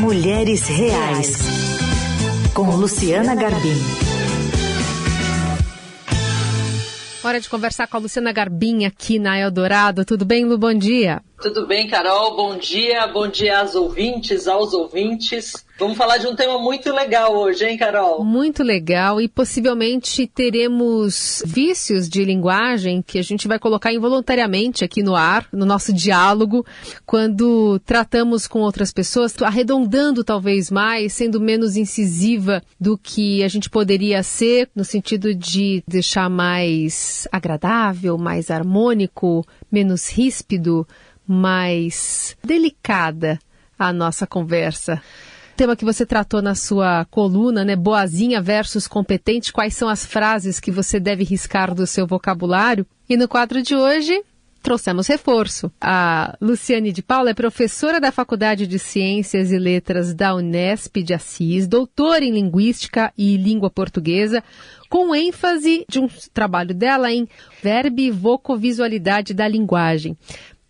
Mulheres Reais, com Luciana Garbim. Hora de conversar com a Luciana Garbim aqui na Eldorado. Tudo bem, Lu? Bom dia. Tudo bem, Carol? Bom dia. Bom dia às ouvintes, aos ouvintes. Vamos falar de um tema muito legal hoje, hein, Carol? Muito legal e possivelmente teremos vícios de linguagem que a gente vai colocar involuntariamente aqui no ar, no nosso diálogo, quando tratamos com outras pessoas, arredondando talvez mais, sendo menos incisiva do que a gente poderia ser, no sentido de deixar mais agradável, mais harmônico, menos ríspido, mais delicada a nossa conversa tema que você tratou na sua coluna, né? Boazinha versus competente. Quais são as frases que você deve riscar do seu vocabulário? E no quadro de hoje, trouxemos reforço. A Luciane de Paula é professora da Faculdade de Ciências e Letras da Unesp de Assis, doutora em Linguística e Língua Portuguesa, com ênfase de um trabalho dela em verbo e vocovisualidade da linguagem.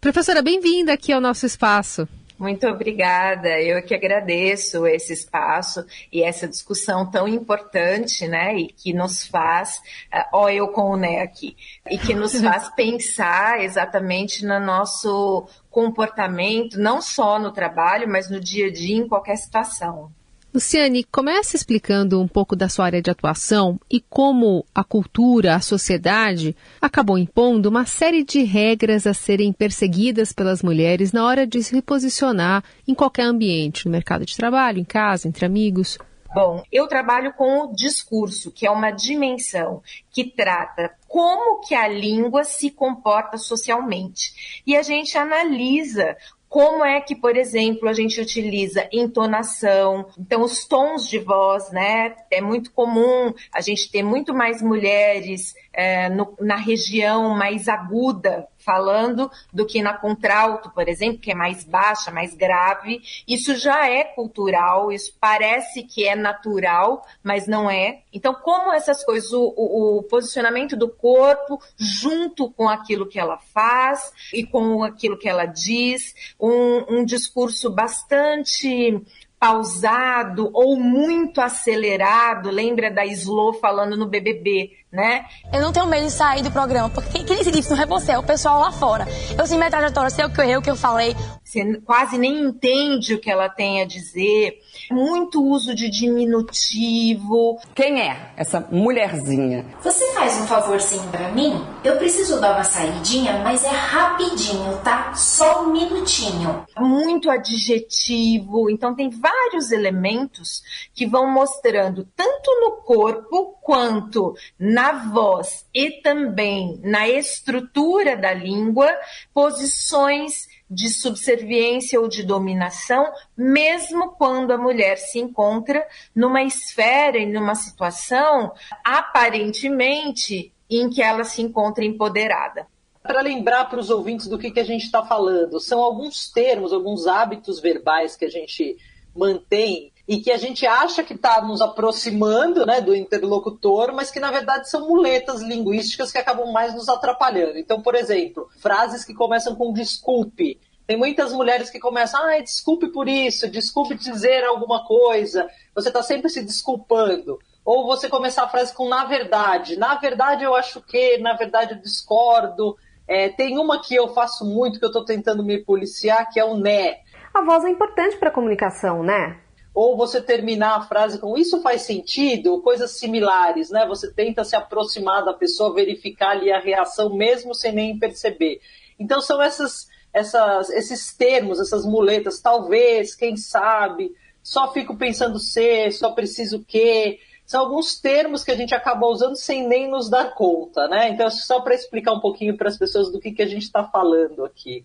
Professora, bem-vinda aqui ao nosso espaço. Muito obrigada. Eu que agradeço esse espaço e essa discussão tão importante, né? E que nos faz, uh, ó, eu com o Né aqui, e que nos faz pensar exatamente no nosso comportamento, não só no trabalho, mas no dia a dia, em qualquer situação. Luciane, comece explicando um pouco da sua área de atuação e como a cultura, a sociedade, acabou impondo uma série de regras a serem perseguidas pelas mulheres na hora de se reposicionar em qualquer ambiente, no mercado de trabalho, em casa, entre amigos. Bom, eu trabalho com o discurso, que é uma dimensão que trata como que a língua se comporta socialmente. E a gente analisa como é que, por exemplo, a gente utiliza entonação, então os tons de voz, né? É muito comum a gente ter muito mais mulheres é, no, na região mais aguda falando do que na contralto, por exemplo, que é mais baixa, mais grave. Isso já é cultural, isso parece que é natural, mas não é. Então, como essas coisas, o, o, o posicionamento do corpo junto com aquilo que ela faz e com aquilo que ela diz, um, um discurso bastante pausado ou muito acelerado, lembra da Slow falando no BBB, né? Eu não tenho medo de sair do programa, porque quem, decide isso não é você, é o pessoal lá fora. Eu sei minha trajetória, sei o que eu errei, o que eu falei. Você quase nem entende o que ela tem a dizer. Muito uso de diminutivo. Quem é essa mulherzinha? Você faz um favorzinho para mim? Eu preciso dar uma saidinha, mas é rapidinho, tá? Só um minutinho. Muito adjetivo. Então tem vários elementos que vão mostrando tanto no corpo quanto na voz e também na estrutura da língua posições de subserviência ou de dominação, mesmo quando a mulher se encontra numa esfera e numa situação aparentemente em que ela se encontra empoderada. Para lembrar para os ouvintes do que, que a gente está falando, são alguns termos, alguns hábitos verbais que a gente mantém e que a gente acha que está nos aproximando né, do interlocutor, mas que na verdade são muletas linguísticas que acabam mais nos atrapalhando. Então, por exemplo, frases que começam com desculpe. Tem muitas mulheres que começam, ah, desculpe por isso, desculpe dizer alguma coisa. Você está sempre se desculpando. Ou você começar a frase com na verdade. Na verdade eu acho que, na verdade eu discordo. É, tem uma que eu faço muito, que eu estou tentando me policiar, que é o né. A voz é importante para a comunicação, né? Ou você terminar a frase com isso faz sentido, coisas similares, né? Você tenta se aproximar da pessoa, verificar ali a reação mesmo sem nem perceber. Então são essas, essas, esses termos, essas muletas, talvez, quem sabe, só fico pensando ser, só preciso que. São alguns termos que a gente acaba usando sem nem nos dar conta, né? Então, só para explicar um pouquinho para as pessoas do que, que a gente está falando aqui.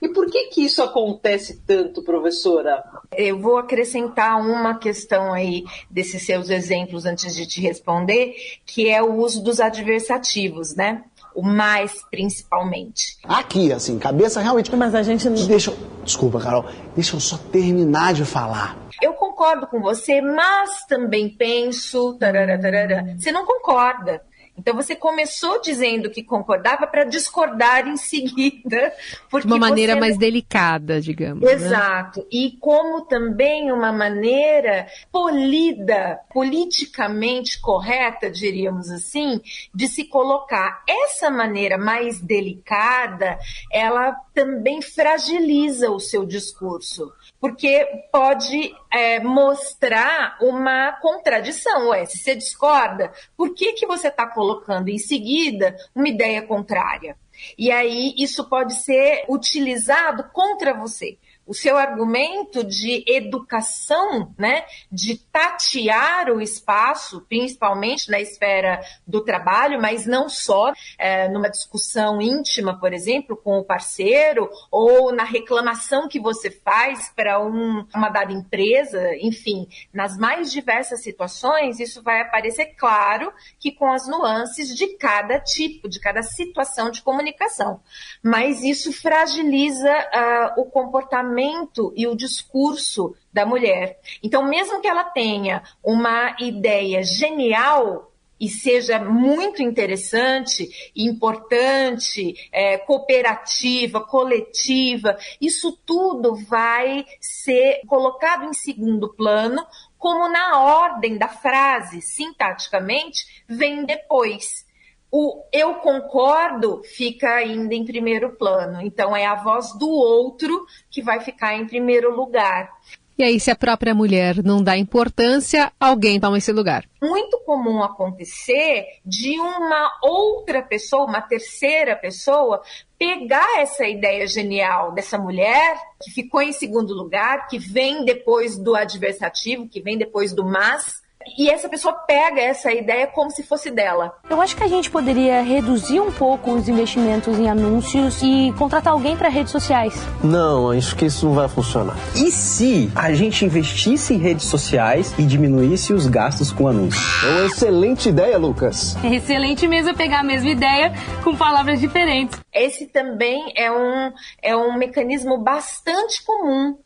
E por que que isso acontece tanto, professora? Eu vou acrescentar uma questão aí desses seus exemplos antes de te responder, que é o uso dos adversativos, né? O mais, principalmente. Aqui, assim, cabeça realmente. Mas a gente não. Deixa. Desculpa, Carol. Deixa eu só terminar de falar. Eu concordo com você, mas também penso. Tarara, tarara. Você não concorda. Então você começou dizendo que concordava para discordar em seguida. De uma maneira você... mais delicada, digamos. Né? Exato. Né? E como também uma maneira polida, politicamente correta, diríamos assim, de se colocar. Essa maneira mais delicada, ela também fragiliza o seu discurso porque pode é, mostrar uma contradição. Ué, se você discorda, por que, que você está colocando em seguida uma ideia contrária? E aí isso pode ser utilizado contra você o seu argumento de educação, né, de tatear o espaço, principalmente na esfera do trabalho, mas não só, é, numa discussão íntima, por exemplo, com o parceiro, ou na reclamação que você faz para um, uma dada empresa, enfim, nas mais diversas situações, isso vai aparecer claro que com as nuances de cada tipo, de cada situação de comunicação. Mas isso fragiliza uh, o comportamento pensamento e o discurso da mulher. Então, mesmo que ela tenha uma ideia genial e seja muito interessante, importante, é, cooperativa, coletiva, isso tudo vai ser colocado em segundo plano, como na ordem da frase, sintaticamente, vem depois o eu concordo fica ainda em primeiro plano. Então é a voz do outro que vai ficar em primeiro lugar. E aí, se a própria mulher não dá importância, alguém toma esse lugar. Muito comum acontecer de uma outra pessoa, uma terceira pessoa, pegar essa ideia genial dessa mulher que ficou em segundo lugar, que vem depois do adversativo, que vem depois do mas, e essa pessoa pega essa ideia como se fosse dela. Eu acho que a gente poderia reduzir um pouco os investimentos em anúncios e contratar alguém para redes sociais. Não, acho que isso não vai funcionar. E se a gente investisse em redes sociais e diminuísse os gastos com anúncios? É uma excelente ideia, Lucas. É excelente mesmo pegar a mesma ideia com palavras diferentes. Esse também é um, é um mecanismo bastante comum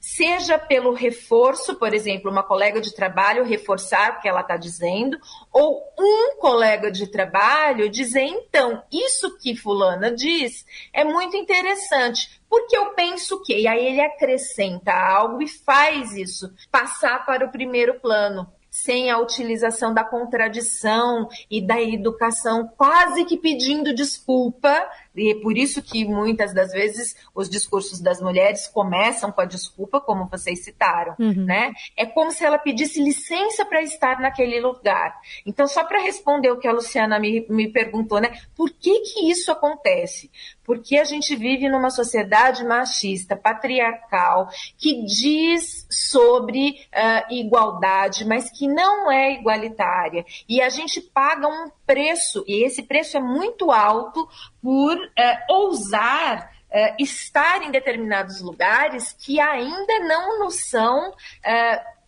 seja pelo reforço, por exemplo, uma colega de trabalho reforçar o que ela está dizendo, ou um colega de trabalho dizer, então, isso que fulana diz é muito interessante, porque eu penso que, e aí ele acrescenta algo e faz isso passar para o primeiro plano sem a utilização da contradição e da educação, quase que pedindo desculpa, e é por isso que muitas das vezes os discursos das mulheres começam com a desculpa, como vocês citaram, uhum. né? É como se ela pedisse licença para estar naquele lugar. Então, só para responder o que a Luciana me, me perguntou, né? Por que que isso acontece? Porque a gente vive numa sociedade machista, patriarcal, que diz sobre uh, igualdade, mas que não é igualitária. E a gente paga um preço, e esse preço é muito alto por uh, ousar uh, estar em determinados lugares que ainda não nos são. Uh,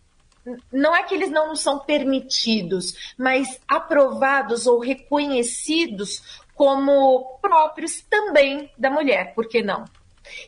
não é que eles não nos são permitidos, mas aprovados ou reconhecidos como próprios também da mulher, por que não?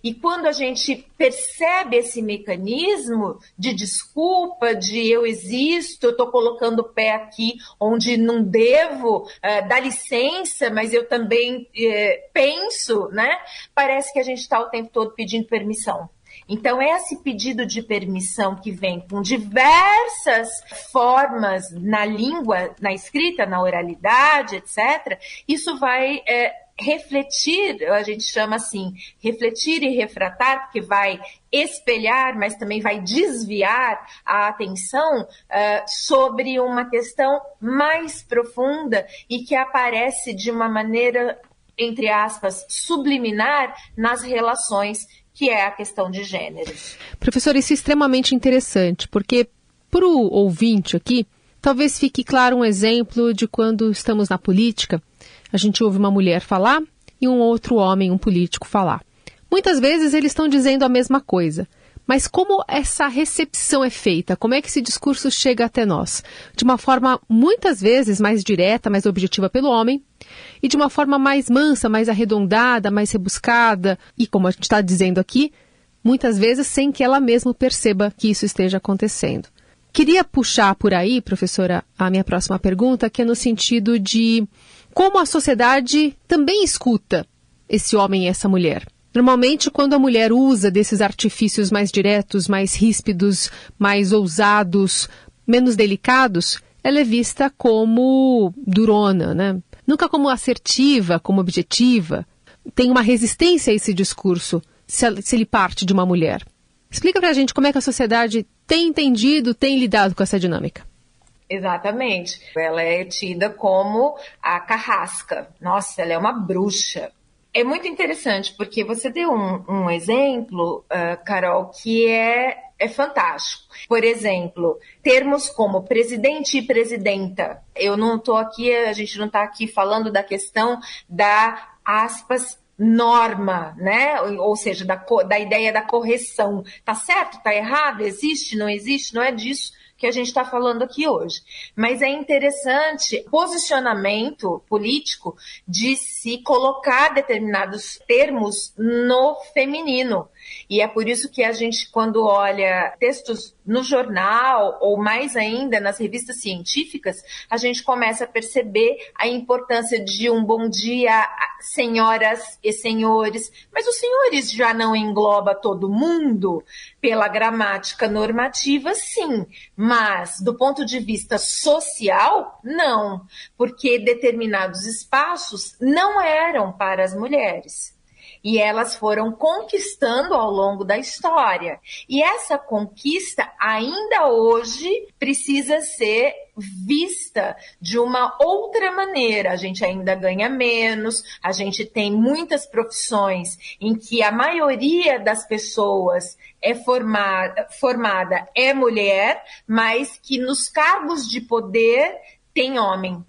E quando a gente percebe esse mecanismo de desculpa, de eu existo, eu estou colocando o pé aqui onde não devo, uh, dá licença, mas eu também uh, penso, né? Parece que a gente está o tempo todo pedindo permissão. Então, esse pedido de permissão que vem com diversas formas na língua, na escrita, na oralidade, etc., isso vai é, refletir, a gente chama assim, refletir e refratar, porque vai espelhar, mas também vai desviar a atenção uh, sobre uma questão mais profunda e que aparece de uma maneira, entre aspas, subliminar nas relações, que é a questão de gêneros. Professor, isso é extremamente interessante, porque para o ouvinte aqui, talvez fique claro um exemplo de quando estamos na política a gente ouve uma mulher falar e um outro homem, um político, falar. Muitas vezes eles estão dizendo a mesma coisa. Mas como essa recepção é feita? Como é que esse discurso chega até nós? De uma forma muitas vezes mais direta, mais objetiva pelo homem, e de uma forma mais mansa, mais arredondada, mais rebuscada, e como a gente está dizendo aqui, muitas vezes sem que ela mesma perceba que isso esteja acontecendo. Queria puxar por aí, professora, a minha próxima pergunta, que é no sentido de como a sociedade também escuta esse homem e essa mulher. Normalmente, quando a mulher usa desses artifícios mais diretos, mais ríspidos, mais ousados, menos delicados, ela é vista como durona, né? Nunca como assertiva, como objetiva. Tem uma resistência a esse discurso se, ele parte de uma mulher. Explica pra gente como é que a sociedade tem entendido, tem lidado com essa dinâmica. Exatamente. Ela é tida como a carrasca. Nossa, ela é uma bruxa. É muito interessante, porque você deu um, um exemplo, uh, Carol, que é, é fantástico. Por exemplo, termos como presidente e presidenta. Eu não estou aqui, a gente não está aqui falando da questão da aspas norma, né? Ou seja, da, da ideia da correção. Tá certo? Tá errado? Existe? Não existe? Não é disso que a gente está falando aqui hoje. Mas é interessante posicionamento político de se colocar determinados termos no feminino. E é por isso que a gente, quando olha textos no jornal, ou mais ainda nas revistas científicas, a gente começa a perceber a importância de um bom dia, senhoras e senhores. Mas os senhores já não engloba todo mundo? Pela gramática normativa, sim. Mas, do ponto de vista social, não. Porque determinados espaços não eram para as mulheres e elas foram conquistando ao longo da história. E essa conquista ainda hoje precisa ser vista de uma outra maneira. A gente ainda ganha menos, a gente tem muitas profissões em que a maioria das pessoas é formada, formada é mulher, mas que nos cargos de poder tem homem.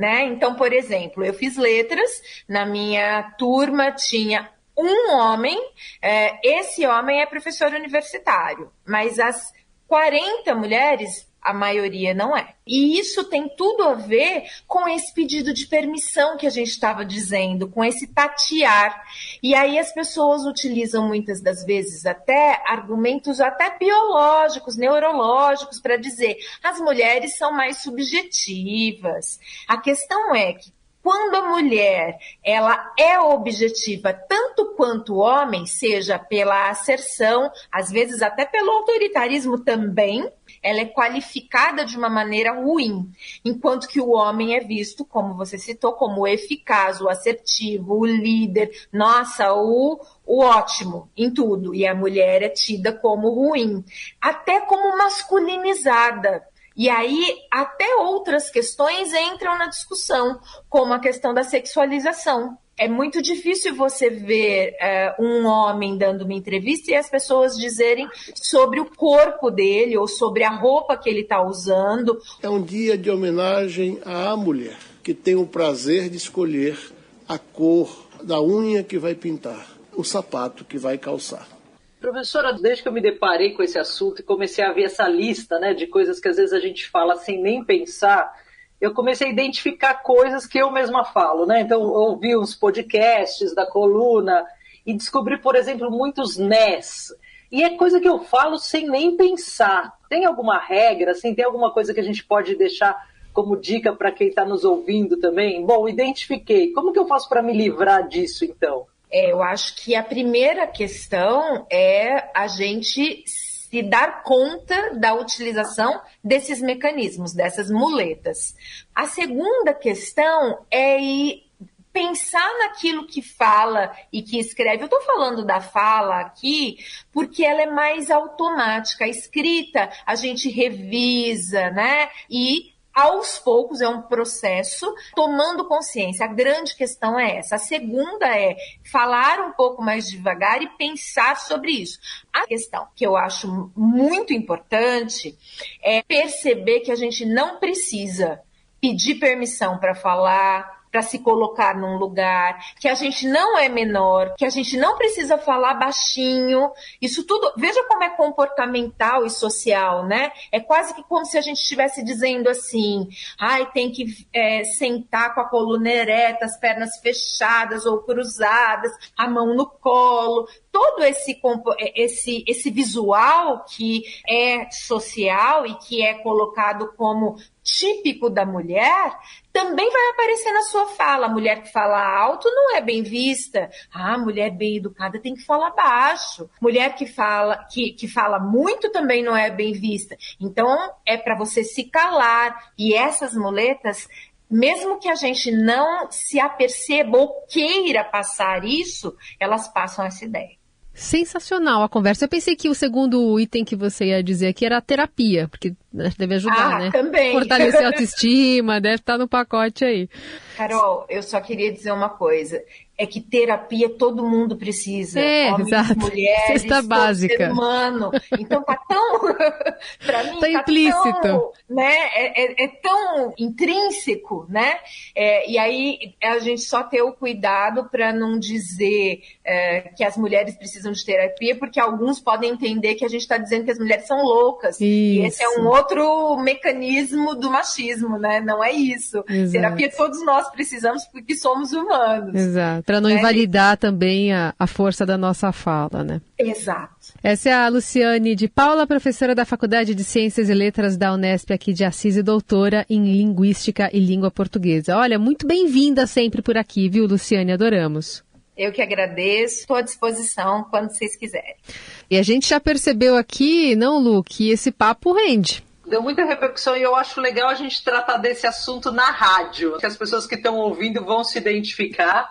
Né? Então, por exemplo, eu fiz letras, na minha turma tinha um homem, é, esse homem é professor universitário, mas as 40 mulheres a maioria não é. E isso tem tudo a ver com esse pedido de permissão que a gente estava dizendo, com esse tatear. E aí as pessoas utilizam muitas das vezes até argumentos até biológicos, neurológicos para dizer as mulheres são mais subjetivas. A questão é que quando a mulher ela é objetiva tanto quanto o homem, seja pela asserção, às vezes até pelo autoritarismo também, ela é qualificada de uma maneira ruim, enquanto que o homem é visto, como você citou, como eficaz, o assertivo, o líder, nossa, o, o ótimo em tudo, e a mulher é tida como ruim, até como masculinizada. E aí, até outras questões entram na discussão, como a questão da sexualização. É muito difícil você ver uh, um homem dando uma entrevista e as pessoas dizerem sobre o corpo dele ou sobre a roupa que ele está usando. É um dia de homenagem à mulher que tem o prazer de escolher a cor da unha que vai pintar, o sapato que vai calçar. Professora, desde que eu me deparei com esse assunto e comecei a ver essa lista né, de coisas que às vezes a gente fala sem nem pensar, eu comecei a identificar coisas que eu mesma falo. Né? Então, ouvi uns podcasts da coluna e descobri, por exemplo, muitos NES. E é coisa que eu falo sem nem pensar. Tem alguma regra, assim, tem alguma coisa que a gente pode deixar como dica para quem está nos ouvindo também? Bom, identifiquei. Como que eu faço para me livrar disso, então? É, eu acho que a primeira questão é a gente se dar conta da utilização desses mecanismos, dessas muletas. A segunda questão é pensar naquilo que fala e que escreve. Eu estou falando da fala aqui porque ela é mais automática. A escrita a gente revisa, né? E aos poucos, é um processo, tomando consciência. A grande questão é essa. A segunda é falar um pouco mais devagar e pensar sobre isso. A questão que eu acho muito importante é perceber que a gente não precisa pedir permissão para falar, para se colocar num lugar, que a gente não é menor, que a gente não precisa falar baixinho. Isso tudo, veja como é comportamental e social, né? É quase que como se a gente estivesse dizendo assim: ai, tem que é, sentar com a coluna ereta, as pernas fechadas ou cruzadas, a mão no colo. todo esse, esse, esse visual que é social e que é colocado como típico da mulher, também vai aparecer na sua fala. A mulher que fala alto não é bem vista. Ah, mulher bem educada tem que falar baixo. Mulher que fala que, que fala muito também não é bem vista. Então é para você se calar. E essas muletas mesmo que a gente não se aperceba ou queira passar isso, elas passam essa ideia. Sensacional a conversa. Eu pensei que o segundo item que você ia dizer aqui era a terapia, porque né, deve ajudar, ah, né? Também. Fortalecer a autoestima, deve estar no pacote aí. Carol, eu só queria dizer uma coisa é que terapia todo mundo precisa. É, Homens, exato. mulheres, Cesta básica. ser humano. Então tá tão, para mim, tá, tá implícito. Tão, né, é, é, é, tão intrínseco, né? É, e aí a gente só ter o cuidado para não dizer é, que as mulheres precisam de terapia, porque alguns podem entender que a gente está dizendo que as mulheres são loucas. Isso. E esse é um outro mecanismo do machismo, né? Não é isso. Exato. Terapia todos nós precisamos porque somos humanos. Exato para não é. invalidar também a, a força da nossa fala, né? Exato. Essa é a Luciane de Paula, professora da Faculdade de Ciências e Letras da Unesp aqui de Assis e doutora em Linguística e Língua Portuguesa. Olha, muito bem-vinda sempre por aqui, viu, Luciane? Adoramos. Eu que agradeço, estou à disposição quando vocês quiserem. E a gente já percebeu aqui, não, Lu, que esse papo rende deu muita repercussão e eu acho legal a gente tratar desse assunto na rádio, que as pessoas que estão ouvindo vão se identificar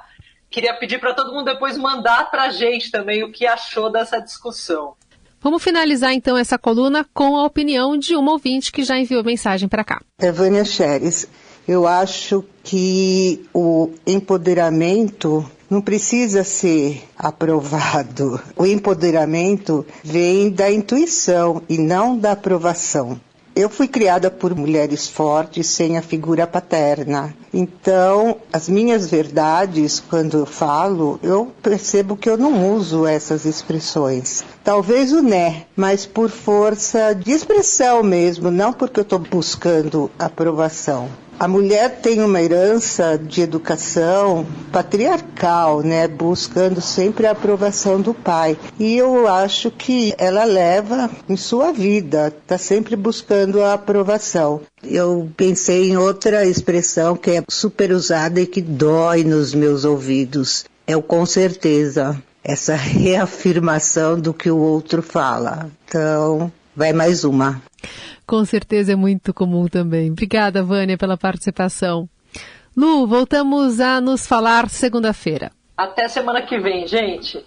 queria pedir para todo mundo depois mandar para a gente também o que achou dessa discussão. Vamos finalizar então essa coluna com a opinião de uma ouvinte que já enviou mensagem para cá. É Vânia Xeres. Eu acho que o empoderamento não precisa ser aprovado. O empoderamento vem da intuição e não da aprovação. Eu fui criada por mulheres fortes sem a figura paterna. Então, as minhas verdades, quando eu falo, eu percebo que eu não uso essas expressões. Talvez o né, mas por força de expressão mesmo, não porque eu estou buscando aprovação. A mulher tem uma herança de educação patriarcal, né, buscando sempre a aprovação do pai. E eu acho que ela leva em sua vida, está sempre buscando a aprovação. Eu pensei em outra expressão que é super usada e que dói nos meus ouvidos. É o com certeza. Essa reafirmação do que o outro fala. Então, vai mais uma. Com certeza é muito comum também. Obrigada, Vânia, pela participação. Lu, voltamos a nos falar segunda-feira. Até semana que vem, gente.